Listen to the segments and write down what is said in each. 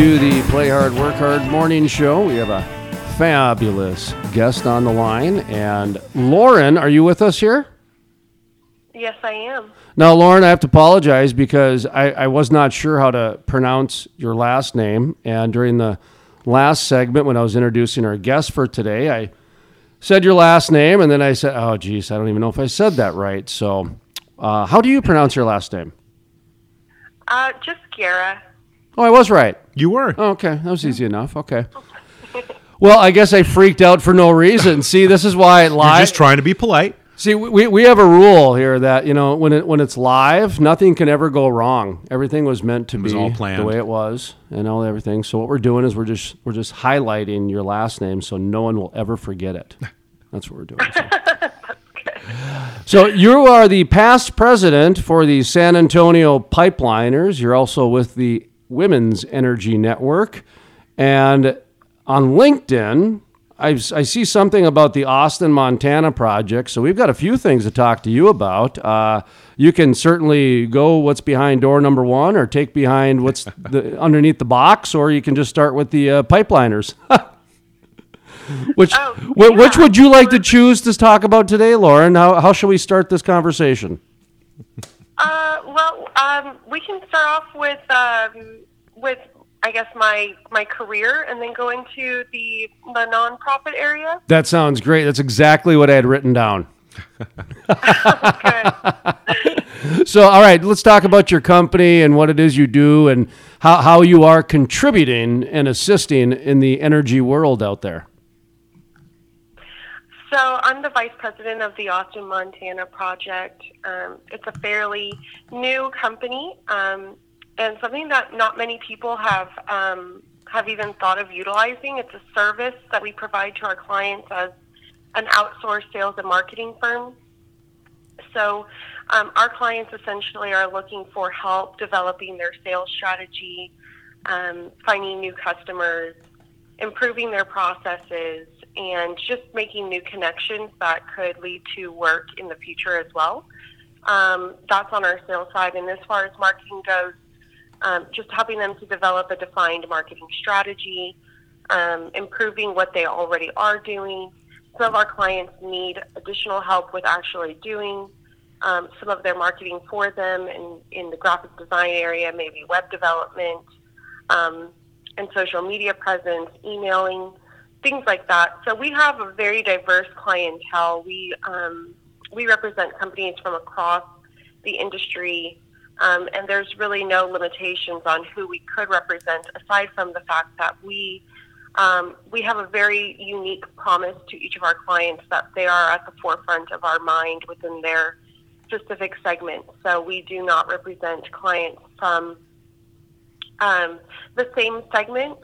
To the Play Hard, Work Hard morning show. We have a fabulous guest on the line. And Lauren, are you with us here? Yes, I am. Now, Lauren, I have to apologize because I, I was not sure how to pronounce your last name. And during the last segment, when I was introducing our guest for today, I said your last name, and then I said, "Oh, geez, I don't even know if I said that right." So, uh, how do you pronounce your last name? Uh, just Guerra. Oh, I was right. You were. Oh, okay, that was easy enough. Okay. Well, I guess I freaked out for no reason. See, this is why You're live. just trying to be polite. See, we, we have a rule here that you know when it when it's live, nothing can ever go wrong. Everything was meant to was be all planned. the way it was, and all everything. So what we're doing is we're just we're just highlighting your last name so no one will ever forget it. That's what we're doing. So. So you are the past president for the San Antonio Pipeliners. You're also with the Women's Energy Network, and on LinkedIn, I, I see something about the Austin, Montana project. So we've got a few things to talk to you about. Uh, you can certainly go what's behind door number one, or take behind what's the, underneath the box, or you can just start with the uh, pipeliners. which Oh, wh- which would you like to choose to talk about today, Lauren? How how shall we start this conversation? Uh, well, um, we can start off with um, with I guess my my career, and then go into the the nonprofit area. That sounds great. That's exactly what I had written down. So, all right, let's talk about your company and what it is you do and how, how you are contributing and assisting in the energy world out there. So I'm the vice president of the Austin, Montana project. Um, it's a fairly new company um, and something that not many people have um, have even thought of utilizing. It's a service that we provide to our clients as an outsourced sales and marketing firm. So um, our clients essentially are looking for help developing their sales strategy, um, finding new customers, improving their processes, and just making new connections that could lead to work in the future as well. Um, that's on our sales side. And as far as marketing goes, um, just helping them to develop a defined marketing strategy, um, improving what they already are doing. Some of our clients need additional help with actually doing um, some of their marketing for them in, in the graphic design area, maybe web development, um, and social media presence, emailing, things like that. So we have a very diverse clientele. We um, we represent companies from across the industry, um, and there's really no limitations on who we could represent, aside from the fact that we um, we have a very unique promise to each of our clients that they are at the forefront of our mind within their specific segment. So we do not represent clients from um, the same segment.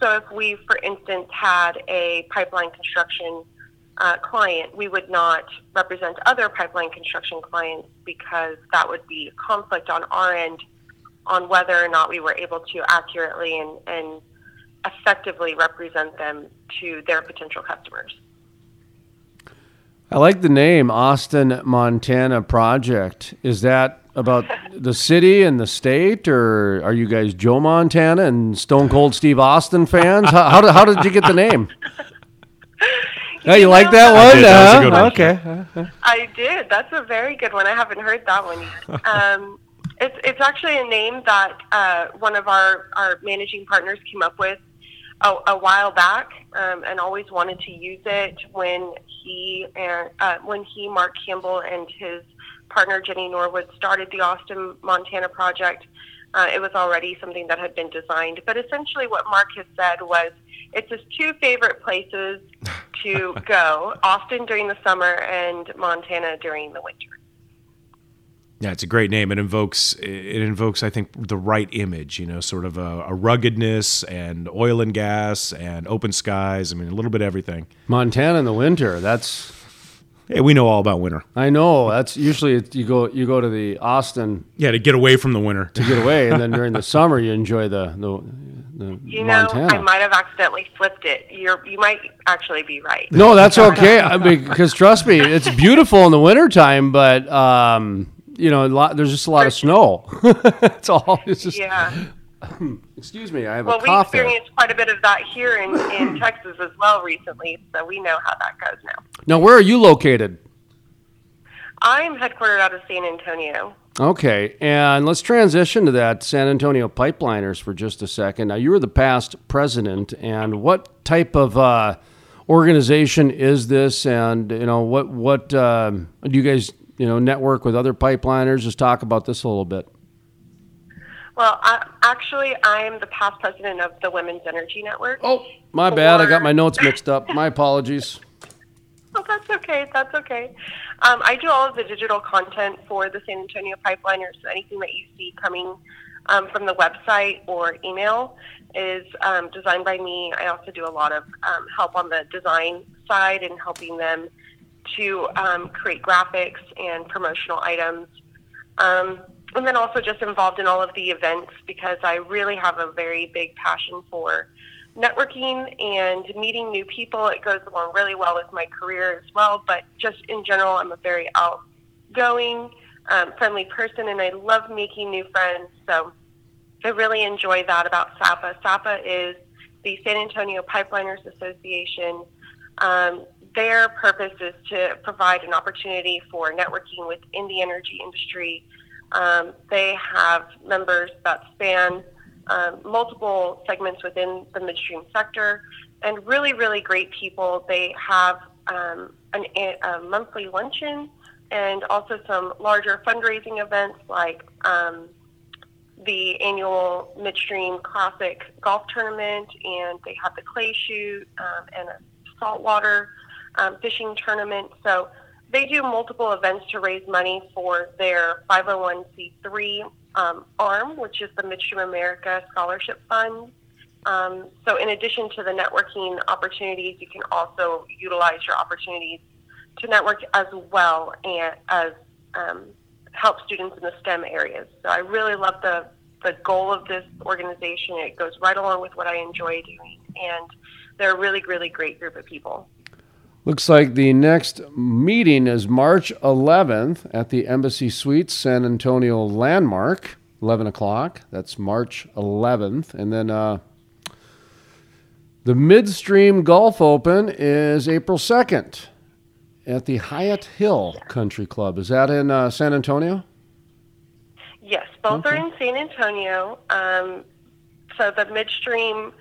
So if we, for instance, had a pipeline construction uh, client, we would not represent other pipeline construction clients because that would be a conflict on our end on whether or not we were able to accurately and, and effectively represent them to their potential customers. I like the name Austin, Montana Project. Is that about the city and the state, or are you guys Joe Montana and Stone Cold Steve Austin fans? How, how, did, how did you get the name? Oh, you, like that I one? did. That was a good one. Okay. I did. That's a very good one. I haven't heard that one yet. Um, it's it's actually a name that uh, one of our, our managing partners came up with a, a while back, um, and always wanted to use it when he and uh, when he Mark Campbell and his partner Jenny Norwood started the Austin, Montana project. Uh, it was already something that had been designed, but essentially what Mark has said was it's his two favorite places to go: Austin during the summer and Montana during the winter. Yeah, it's a great name. It invokes it invokes I think the right image. You know, sort of a, a ruggedness and oil and gas and open skies. I mean, a little bit of everything. Montana in the winter. That's Hey, we know all about winter. I know. That's usually you go you go to the Austin Yeah, to get away from the winter. to get away, and then during the summer you enjoy the the, the You know, Montana. I might have accidentally flipped it. You're you might actually be right. No, that's okay. I mean, because trust me, it's beautiful in the wintertime, but um, you know, a lot, there's just a lot of snow. It's all. It's just Yeah. excuse me, I have Well, a we cough there. experienced quite a bit of that here in, in Texas as well recently, so we know how that goes now. Now, where are you located? I'm headquartered out of San Antonio. Okay, and let's transition to that San Antonio Pipeliners for just a second. Now, you were the past president, and what type of uh, organization is this? And you know, what what um, do you guys you know network with other pipeliners? Just talk about this a little bit. Well, I, actually, I'm the past president of the Women's Energy Network. Oh, my bad. I got my notes mixed up. My apologies. Oh, that's okay. That's okay. Um, I do all of the digital content for the San Antonio Pipeliners. So anything that you see coming um, from the website or email is um, designed by me. I also do a lot of um, help on the design side and helping them to um, create graphics and promotional items. And then also just involved in all of the events because I really have a very big passion for networking and meeting new people. It goes along really well with my career as well, but just in general, I'm a very outgoing, um, friendly person, and I love making new friends. So I really enjoy that about SAPA. SAPA is the San Antonio Pipeliners Association. Um, their purpose is to provide an opportunity for networking within the energy industry. Um, they have members that span um, multiple segments within the midstream sector and really, really great people. They have um, an, a monthly luncheon and also some larger fundraising events like um, the annual Midstream Classic Golf Tournament, and they have the clay shoot um, and a saltwater um, fishing tournament. So they do multiple events to raise money for their 501c3 um, arm, which is the Midstream America Scholarship Fund. Um, so, in addition to the networking opportunities, you can also utilize your opportunities to network as well and as um, help students in the STEM areas. So, I really love the the goal of this organization. It goes right along with what I enjoy doing, and they're a really, really great group of people. Looks like the next meeting is March 11th at the Embassy Suites San Antonio Landmark, 11 o'clock. That's March 11th. And then uh, the Midstream Golf Open is April 2nd at the Hyatt Hill Country Club. Is that in uh, San Antonio? Yes, both are in San Antonio. Um, so the Midstream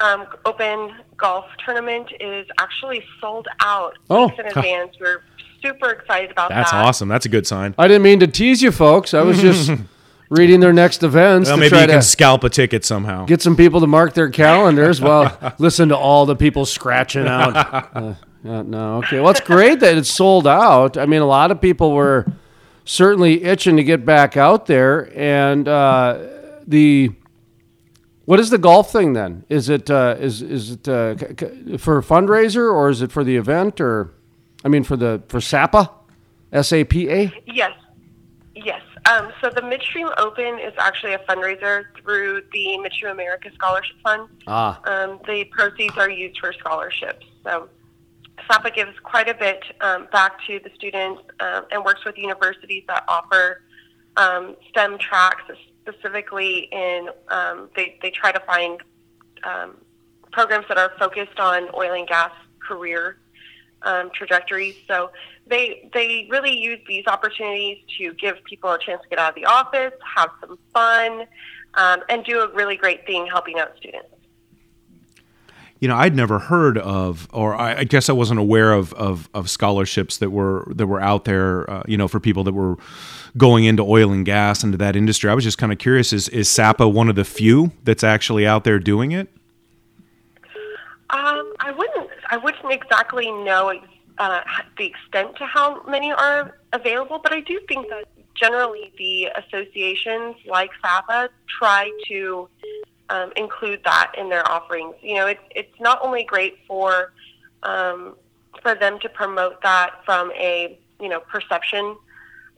um, Open Golf Tournament is actually sold out Oh. weeks in advance. We're super excited about That's that. That's awesome. That's a good sign. I didn't mean to tease you folks. I was just reading their next events Well, to maybe try you can to scalp a ticket somehow. get some people to mark their calendars. Well, listen to all the people scratching out. Uh, yeah, no, okay. Well, it's great that it's sold out. I mean, a lot of people were certainly itching to get back out there. And uh, the what is the golf thing then? Is it uh, is is it uh, c- c- for a fundraiser or is it for the event or I mean for the for SAPA, S A P A? Yes, yes. Um, so the Midstream Open is actually a fundraiser through the Midstream America Scholarship Fund. Ah, Um, the proceeds are used for scholarships. So SAPA gives quite a bit um, back to the students um, and works with universities that offer um, STEM tracks, specifically in um, they, they try to find um, programs that are focused on oil and gas career um, trajectories. So they they really use these opportunities to give people a chance to get out of the office, have some fun, um, and do a really great thing helping out students. You know, I'd never heard of, or I, I guess I wasn't aware of, of, of scholarships that were that were out there. Uh, you know, for people that were going into oil and gas into that industry. I was just kind of curious: is is SAPA one of the few that's actually out there doing it? Um, I wouldn't. I wouldn't exactly know uh, the extent to how many are available, but I do think that generally the associations like SAPA try to um, include that in their offerings. You know, it's it's not only great for um, for them to promote that from a you know perception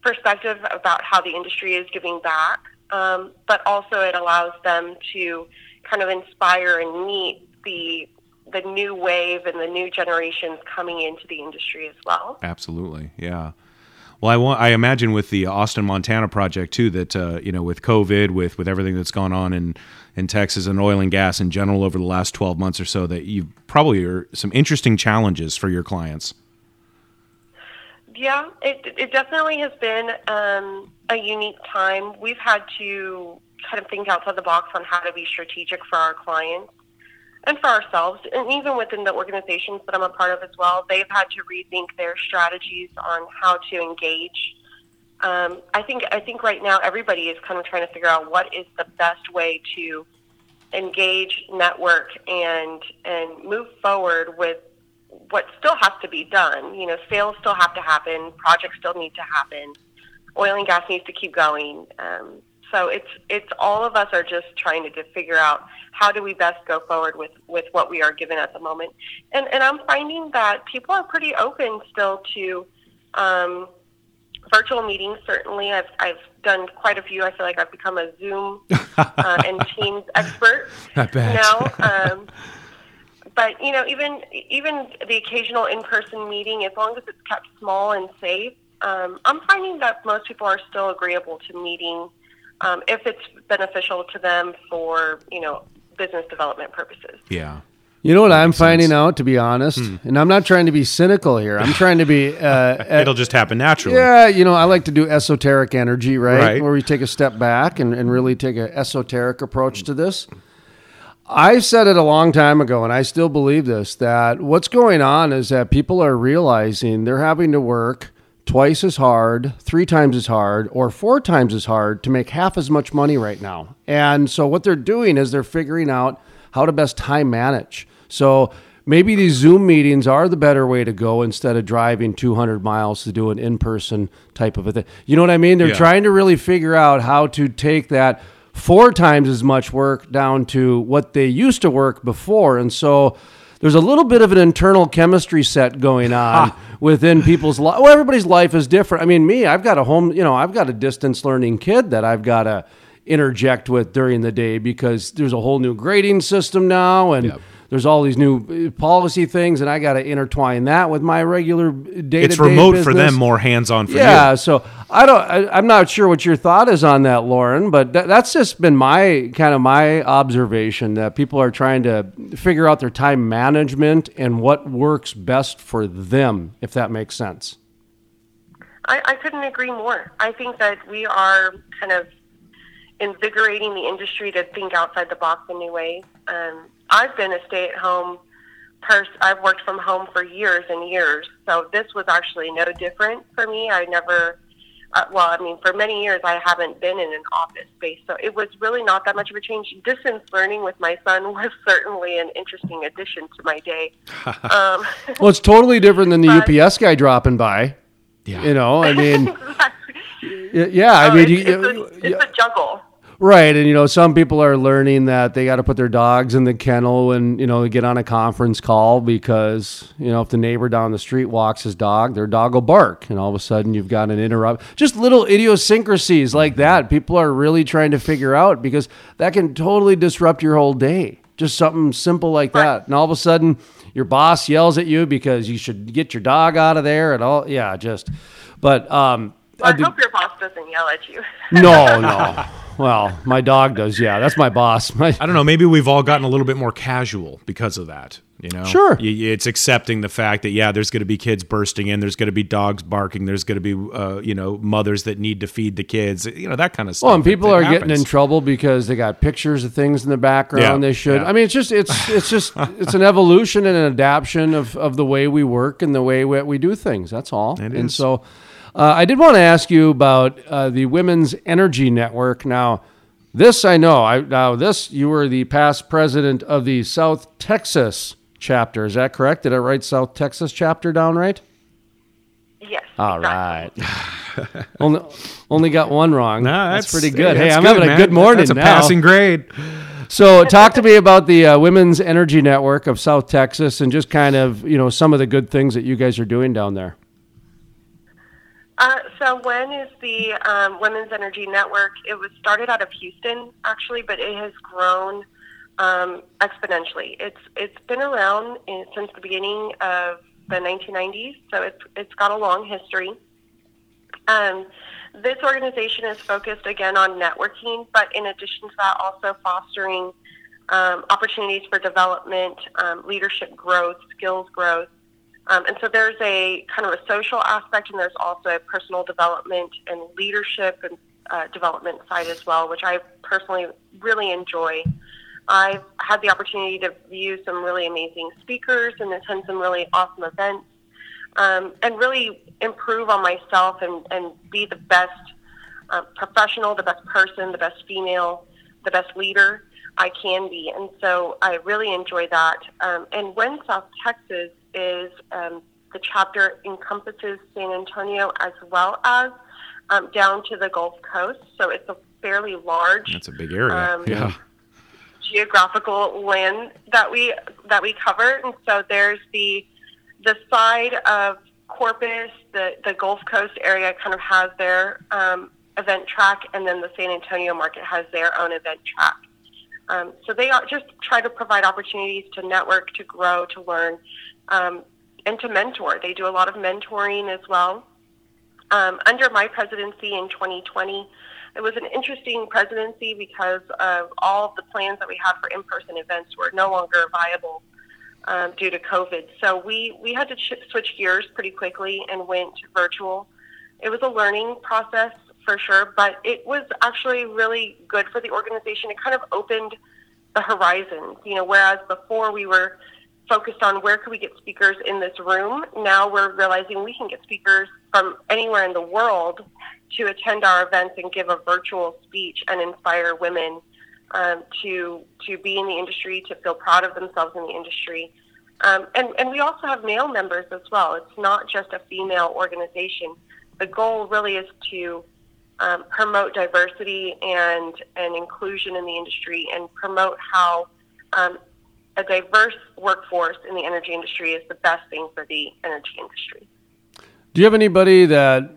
perspective about how the industry is giving back, um, but also it allows them to kind of inspire and meet the the new wave and the new generations coming into the industry as well. Absolutely, yeah. Well, I want, I imagine with the Austin, Montana project too, that uh, you know, with COVID, with with everything that's gone on in in Texas and oil and gas in general over the last twelve months or so, that you probably are some interesting challenges for your clients. Yeah, it, it definitely has been um, a unique time. We've had to kind of think outside the box on how to be strategic for our clients and for ourselves, and even within the organizations that I'm a part of as well, they've had to rethink their strategies on how to engage. Um, I think I think right now everybody is kind of trying to figure out what is the best way to engage, network, and and move forward with what still has to be done. You know, sales still have to happen, projects still need to happen, oil and gas needs to keep going. Um, so it's it's all of us are just trying to, to figure out how do we best go forward with, with what we are given at the moment. And and I'm finding that people are pretty open still to um, virtual meetings. Certainly, I've I've done quite a few. I feel like I've become a Zoom uh, and Teams expert now. Um, but you know, even even the occasional in-person meeting, as long as it's kept small and safe, um, I'm finding that most people are still agreeable to meeting um, if it's beneficial to them for you know business development purposes. Yeah. You know what I'm finding sense. out, to be honest, Hmm. and I'm not trying to be cynical here. I'm trying to be. Uh, It'll just happen naturally. yeah, you know, I like to do esoteric energy, right? Right. Where we take a step back and, and really take an esoteric approach to this. I said it a long time ago, and I still believe this that what's going on is that people are realizing they're having to work twice as hard, three times as hard, or four times as hard to make half as much money right now. And so what they're doing is they're figuring out how to best time manage. So maybe these Zoom meetings are the better way to go instead of driving 200 miles to do an in person type of a thing. You know what I mean? They're Yeah. trying to really figure out how to take that four times as much work down to what they used to work before. And so there's a little bit of an internal chemistry set going on within people's life. Well, everybody's life is different. I mean, me, I've got a home, you know, I've got a distance learning kid that I've got to interject with during the day because there's a whole new grading system now and Yep. There's all these new uh, policy things and I got to intertwine that with my regular day It's remote for them, more hands on for yeah, you. Yeah, so I don't. I, I'm not sure what your thought is on that, Lauren, but that, that's just been my kind of my observation that people are trying to figure out their time management and what works best for them, if that makes sense. I, I couldn't agree more. I think that we are kind of invigorating the industry to think outside the box in new ways. Um, I've been a stay-at-home person. I've worked from home for years and years, so this was actually no different for me. I never, uh, well, I mean, for many years I haven't been in an office space, so it was really not that much of a change. Distance learning with my son was certainly an interesting addition to my day. um, Well, it's totally different than the But- UPS guy dropping by. Yeah. You know, I mean, exactly. yeah, I Oh, mean, it's, you- it's, a, it's a juggle. Right, and you know, some people are learning that they got to put their dogs in the kennel when you know get on a conference call because you know if the neighbor down the street walks his dog, their dog will bark, and all of a sudden you've got an interrupt. Just little idiosyncrasies like that. People are really trying to figure out because that can totally disrupt your whole day. Just something simple like that, and all of a sudden your boss yells at you because you should get your dog out of there and all. Yeah, just. But um, Well, I, did- hope your boss doesn't yell at you. no, no. Well, my dog does. Yeah, that's my boss. My, I don't know. Maybe we've all gotten a little bit more casual because of that. You know, Sure. It's accepting the fact that yeah, there's going to be kids bursting in. There's going to be dogs barking. There's going to be uh, you know mothers that need to feed the kids. You know that kind of stuff. Well, and people It- it are getting in trouble because they got pictures of things in the background Yeah, they should. yeah. I mean, it's just it's it's just it's an evolution and an adaptation of, of the way we work and the way we, we do things. That's all. It and is. so, uh, I did want to ask you about uh, the Women's Energy Network. Now, this I know. I now this you were the past president of the South Texas chapter. Is that correct? Did I write South Texas chapter down right? Yes. All right. only, only got one wrong. Nah, that's, pretty good. yeah, Hey, I'm having a good morning That's a now. passing grade. So, talk to me about the uh, Women's Energy Network of South Texas and just kind of you know some of the good things that you guys are doing down there. Uh, so WEN is the um, Women's Energy Network? It was started out of Houston, actually, but it has grown um, exponentially. It's it's been around in, since the beginning of the 1990s, so it's it's got a long history. Um, this organization is focused again on networking, but in addition to that, also fostering um, opportunities for development, um, leadership growth, skills growth. Um, and so there's a kind of a social aspect, and there's also a personal development and leadership and uh, development side as well, which I personally really enjoy. I've had the opportunity to view some really amazing speakers and attend some really awesome events um, and really improve on myself and, and be the best uh, professional, the best person, the best female, the best leader I can be. And so I really enjoy that. Um, and WEN South Texas is um, the chapter encompasses San Antonio as well as um, down to the Gulf Coast. So it's a fairly large. That's a big area. Um, yeah. Geographical land that we that we cover, and so there's the the side of Corpus, the the Gulf Coast area, kind of has their um, event track, and then the San Antonio market has their own event track. Um, so they just try to provide opportunities to network, to grow, to learn, um, and to mentor. They do a lot of mentoring as well. Um, under my presidency in 2020, it was an interesting presidency because of all of the plans that we had for in-person events were no longer viable um, due to COVID. So we, we had to ch- switch gears pretty quickly and went virtual. It was a learning process for sure, but it was actually really good for the organization. It kind of opened the horizons, you know, whereas before we were focused on where could we get speakers in this room. Now we're realizing we can get speakers from anywhere in the world to attend our events and give a virtual speech and inspire women um, to to be in the industry, to feel proud of themselves in the industry. Um, and, and we also have male members as well. It's not just a female organization. The goal really is to um, promote diversity and, and inclusion in the industry and promote how um, a diverse workforce in the energy industry is the best thing for the energy industry. Do you have anybody that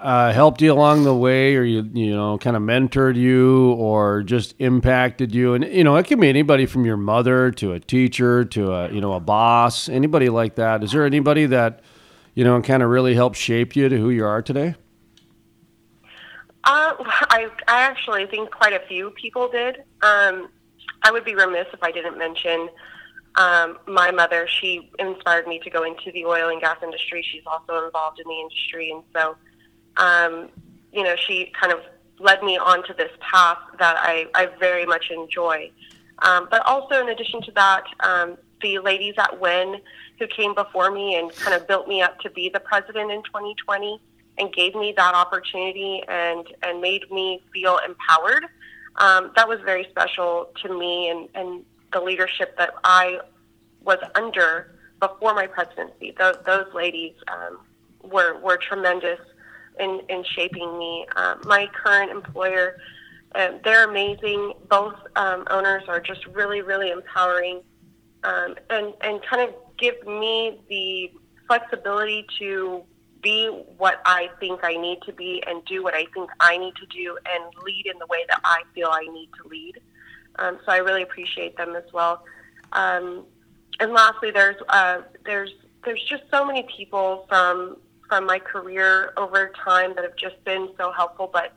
uh, helped you along the way, or you you know kind of mentored you, or just impacted you? And you know, it can be anybody from your mother to a teacher to a you know a boss, anybody like that. Is there anybody that you know kind of really helped shape you to who you are today? Uh, I I actually think quite a few people did. Um, I would be remiss if I didn't mention um, my mother. She inspired me to go into the oil and gas industry. She's also involved in the industry, and so, um, you know, she kind of led me onto this path that I, I very much enjoy. Um, but also, in addition to that, um, the ladies at WEN who came before me and kind of built me up to be the president in 2020 and gave me that opportunity and, and made me feel empowered um, that was very special to me and, and the leadership that I was under before my presidency. Those, those ladies um, were, were tremendous in, in shaping me. Uh, my current employer, uh, they're amazing. Both um, owners are just really, really empowering um, and, and kind of give me the flexibility to be what I think I need to be and do what I think I need to do and lead in the way that I feel I need to lead. Um, so I really appreciate them as well. Um, and lastly, there's uh, there's there's just so many people from from my career over time that have just been so helpful. But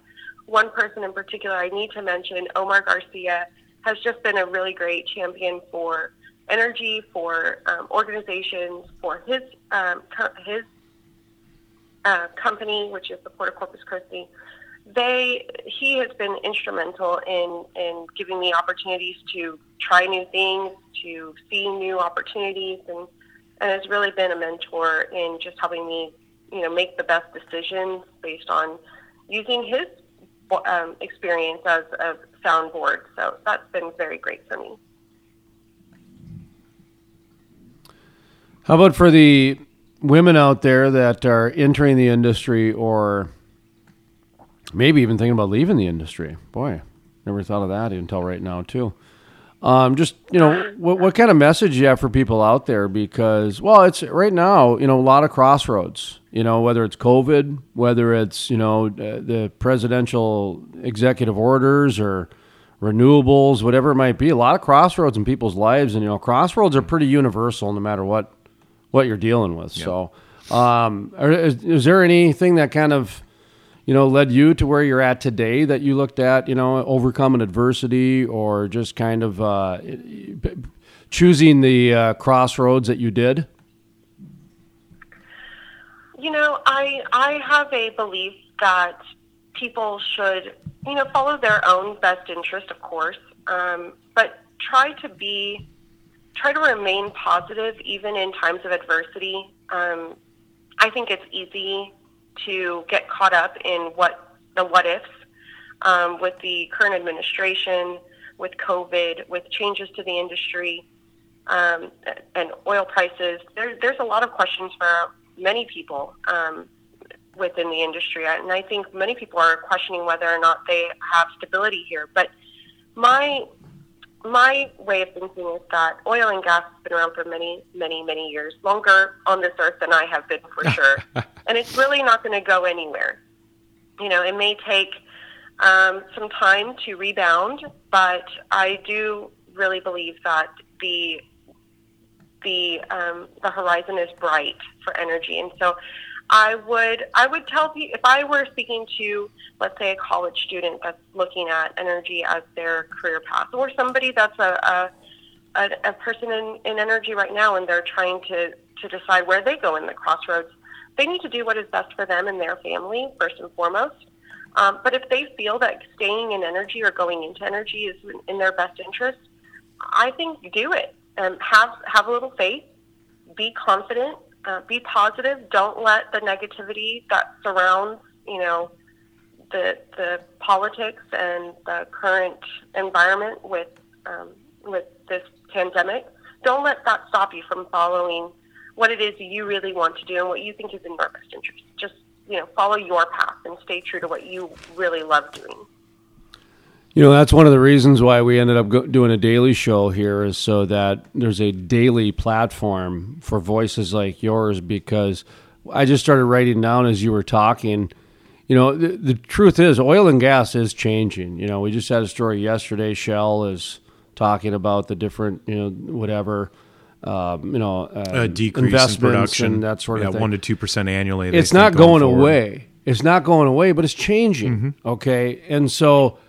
one person in particular I need to mention, Omar Garcia, has just been a really great champion for energy, for um, organizations, for his um, his uh, company, which is the Port of Corpus Christi, they he has been instrumental in in giving me opportunities to try new things, to see new opportunities, and and has really been a mentor in just helping me, you know, make the best decisions based on using his um, experience as a soundboard. So that's been very great for me. How about for the women out there that are entering the industry or maybe even thinking about leaving the industry. Boy, never thought of that until right now too. Um, just you know, what, what kind of message you have for people out there? Because well, it's right now, you know, a lot of crossroads. You know, whether it's COVID, whether it's you know the presidential executive orders or renewables, whatever it might be, a lot of crossroads in people's lives, and you know, crossroads are pretty universal no matter what what you're dealing with. Yep. So, um, is, is, there anything that kind of you know, led you to where you're at today that you looked at, you know, overcoming adversity or just kind of uh, choosing the uh, crossroads that you did? You know, I I have a belief that people should, you know, follow their own best interest, of course, um, but try to be, try to remain positive even in times of adversity. Um, I think it's easy to get caught up in what the what ifs um, with the current administration, with COVID, with changes to the industry, um, and oil prices. There, there's a lot of questions for many people um, within the industry, and I think many people are questioning whether or not they have stability here. But my my way of thinking is that oil and gas has been around for many, many, many years, longer on this earth than I have been for sure. and it's really not going to go anywhere. You know, it may take um, some time to rebound, but I do really believe that the the um, the horizon is bright for energy, and so I would I would tell people if I were speaking to let's say a college student that's looking at energy as their career path, or somebody that's a a, a, a person in, in energy right now and they're trying to to decide where they go in the crossroads, they need to do what is best for them and their family first and foremost. Um, but if they feel that staying in energy or going into energy is in, their best interest, I think do it. and have have a little faith, be confident, uh, be positive. Don't let the negativity that surrounds, you know, the the politics and the current environment with um, with this pandemic. Don't let that stop you from following what it is you really want to do and what you think is in your best interest. Just you know, follow your path and stay true to what you really love doing. You know, that's one of the reasons why we ended up go- doing a daily show here is so that there's a daily platform for voices like yours because I just started writing down as you were talking. You know, the, the truth is, oil and gas is changing. You know, we just had a story yesterday. Shell is talking about the different, you know, whatever, um, you know, uh, a decrease in production, that sort yeah, of thing That one to two percent annually. it's not going forward. away. It's not going away, but it's changing. Mm-hmm. Okay, and so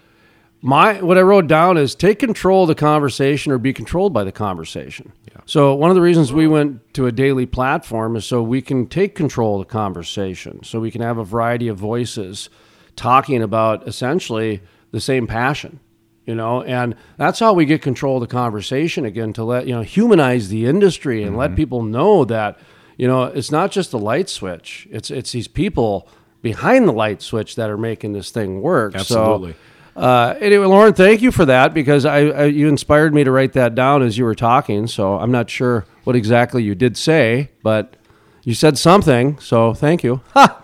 my what I wrote down is take control of the conversation or be controlled by the conversation. So one of the reasons we went to a daily platform is so we can take control of the conversation, so we can have a variety of voices talking about essentially the same passion. You know, and that's how we get control of the conversation again to let you know humanize the industry and Mm-hmm. let people know that you know it's not just the light switch; it's it's these people behind the light switch that are making this thing work. Absolutely. So, uh, anyway, Lauren, thank you for that because I, I you inspired me to write that down as you were talking. So I'm not sure what exactly you did say, but you said something. So thank you. Ha!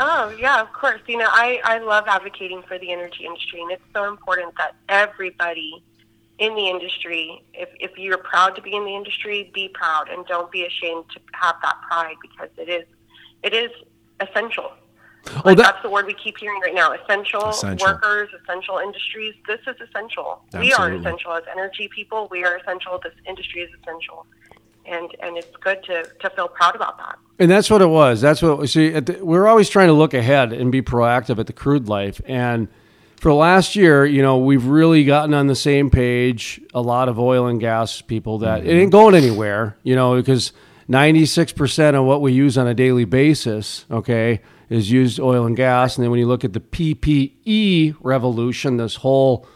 Oh yeah, of course. You know, I I love advocating for the energy industry, and it's so important that everybody in the industry, if if you're proud to be in the industry, be proud and don't be ashamed to have that pride because it is it is essential. Like, oh, that- that's the word we keep hearing right now. Essential, Essential. workers, essential industries. This is essential. We are essential as energy people. We are essential. This industry is essential, and and it's good to to feel proud about that. And that's what it was. That's what we see. At the, we're always trying to look ahead and be proactive at the crude life. And for the last year, you know, we've really gotten on the same page. A lot of oil and gas people that it ain't mm-hmm. going anywhere. You know, because ninety six percent of what we use on a daily basis, okay, is used oil and gas. And then when you look at the PPE revolution, this whole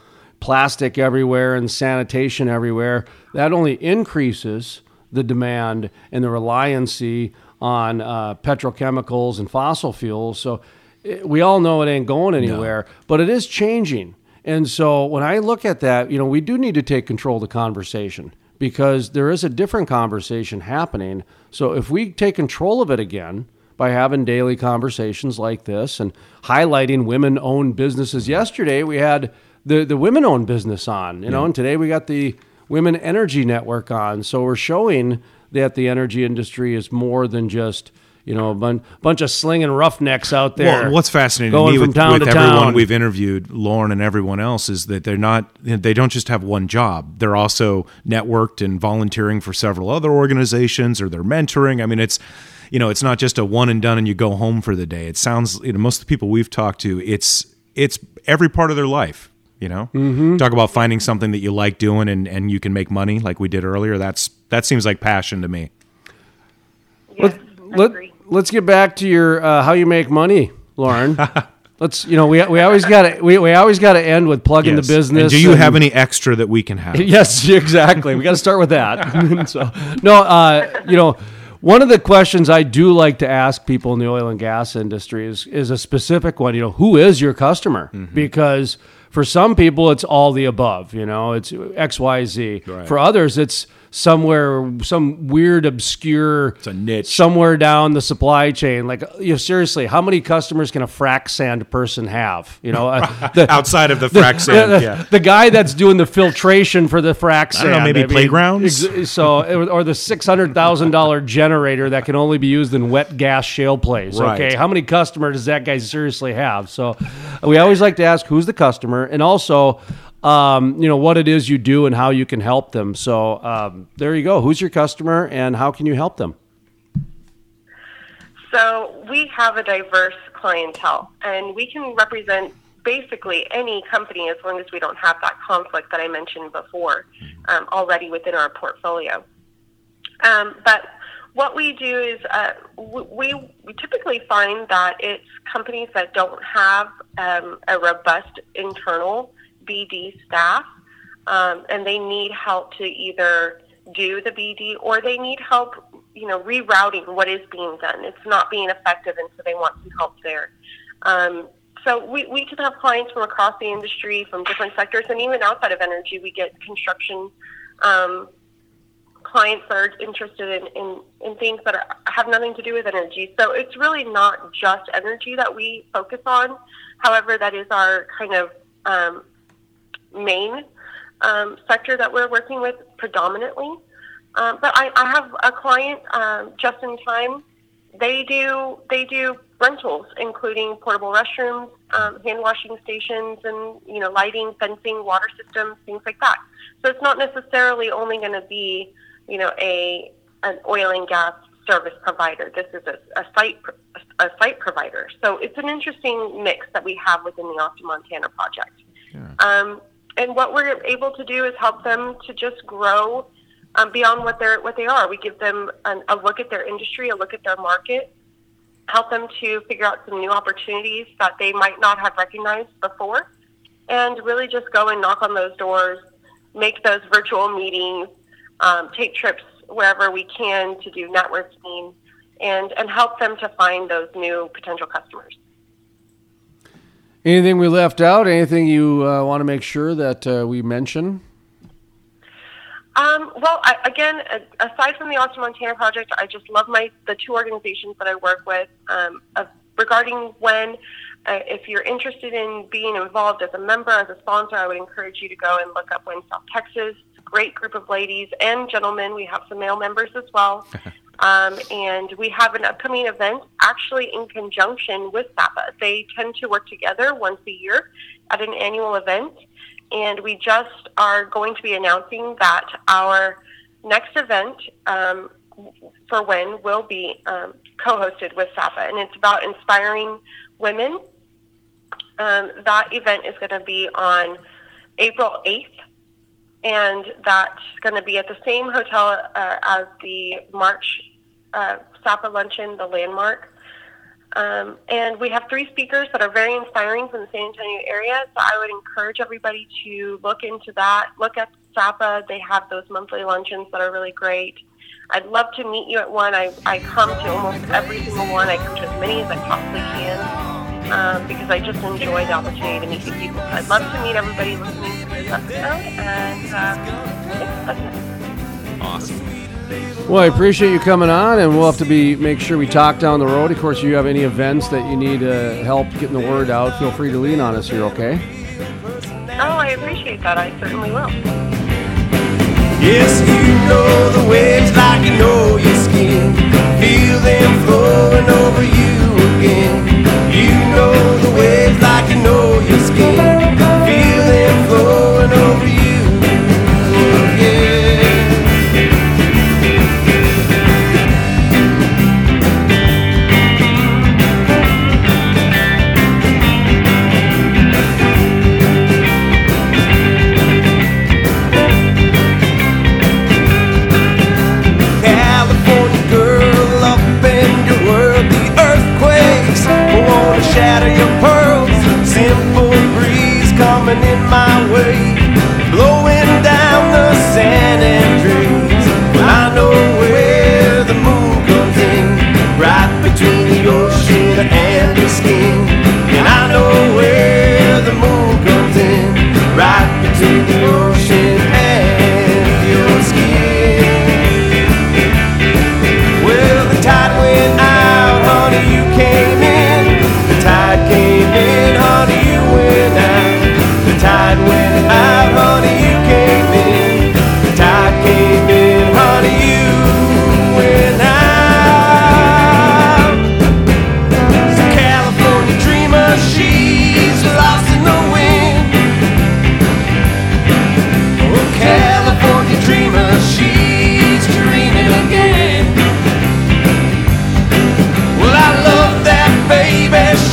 plastic everywhere and sanitation everywhere, that only increases the demand and the reliancy on uh, petrochemicals and fossil fuels. So it, we all know it ain't going anywhere, but it is changing. And so when I look at that, you know, we do need to take control of the conversation because there is a different conversation happening. So if we take control of it again, by having daily conversations like this and highlighting women owned businesses. Yesterday we had the, the women owned business on, you know, and today we got the Women Energy Network on. So we're showing that the energy industry is more than just, you know, a bun- bunch of slinging roughnecks out there. Well, what's fascinating to me with, with to everyone town. we've interviewed, Lauren and everyone else, is that they're not they don't just have one job. They're also networked and volunteering for several other organizations, or they're mentoring. I mean, it's you know, it's not just a one and done and you go home for the day. It sounds, you know, most of the people we've talked to, it's it's every part of their life. You know, mm-hmm. talk about finding something that you like doing and and you can make money like we did earlier. That's that seems like passion to me. Yes, let, let, us get back to your uh, how you make money, Lauren. let's you know we, we always got to we, we always got to end with plugging yes. the business. And do you and, have any extra that we can have? Yes, exactly. we got to start with that. so no, uh, you know one of the questions I do like to ask people in the oil and gas industry is is a specific one. You know, who is your customer? Mm-hmm. Because for some people, it's all the above. You know, it's X, Y, Z. Right. For others, it's somewhere, some weird, obscure, it's a niche somewhere down the supply chain. Like, you know, seriously, how many customers can a frac sand person have? You know, uh, the, outside of the frac sand, the, yeah. the guy that's doing the filtration for the frac sand. Know, maybe, maybe, playgrounds. So, or the six hundred thousand dollar generator that can only be used in wet gas shale plays. Right. Okay, how many customers does that guy seriously have? So, we always like to ask who's the customer, and also um, you know what it is you do and how you can help them. So um, there you go. Who's your customer and how can you help them? So we have a diverse clientele, and we can represent basically any company as long as we don't have that conflict that I mentioned before um, already within our portfolio. Um, but what we do is uh, we, we typically find that it's companies that don't have um, a robust internal BD staff, um, and they need help to either do the BD or they need help, you know, rerouting what is being done. It's not being effective, and so they want some help there. Um, so we, we can have clients from across the industry, from different sectors, and even outside of energy, we get construction um, clients that are interested in, in, in things that are, have nothing to do with energy. So it's really not just energy that we focus on. However, that is our kind of um, main um, sector that we're working with predominantly. Um, but I, I, have a client um, just in time. They do they do rentals, including portable restrooms, um, hand washing stations, and you know lighting, fencing, water systems, things like that. So it's not necessarily only going to be you know a an oil and gas service provider. This is a, a site a site provider. So it's an interesting mix that we have within the Austin Montana project. Yeah. Um, and what we're able to do is help them to just grow um, beyond what they're what they are. We give them an, a look at their industry, a look at their market, help them to figure out some new opportunities that they might not have recognized before, and really just go and knock on those doors, make those virtual meetings, um, take trips wherever we can to do networking, and and help them to find those new potential customers. Anything we left out? Anything you uh, want to make sure that uh, we mention? Um, well, I, again, aside from the Austin Montana project, I just love my the two organizations that I work with. Um, regarding WEN, uh, if you're interested in being involved as a member, as a sponsor, I would encourage you to go and look up WEN South Texas. Great group of ladies and gentlemen. We have some male members as well. Um, and we have an upcoming event actually in conjunction with SAPA. They tend to work together once a year at an annual event. And we just are going to be announcing that our next event um, for WEN will be um, co hosted with SAPA. And it's about inspiring women. Um, that event is going to be on April 8th and that's going to be at the same hotel uh, as the March uh, SAPA luncheon, the landmark. Um, and we have three speakers that are very inspiring from the San Antonio area. So I would encourage everybody to look into that. Look at SAPA. They have those monthly luncheons that are really great. I'd love to meet you at one. I, I come to almost every single one. I come to as many as I possibly can um, because I just enjoy the opportunity to meet new people. I'd love to meet everybody listening to this episode. And it. Awesome. Well, I appreciate you coming on, and we'll have to be make sure we talk down the road. Of course, if you have any events that you need uh, help getting the word out, feel free to lean on us here, okay? Oh, I appreciate that. I certainly will. Yes, you know the waves like you know your skin. Feel them flowing over you again. You know the waves like you know your skin. Feel them flowing over you.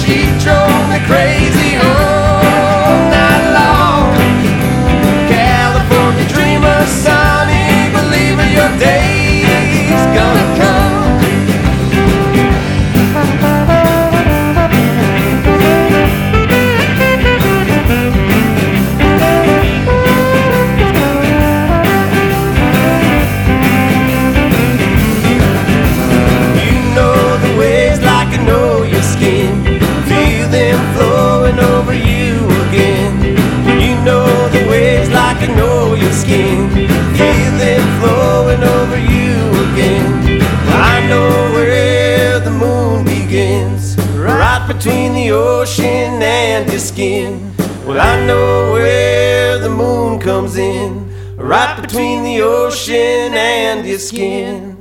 she drove me crazy. Between the ocean and your skin.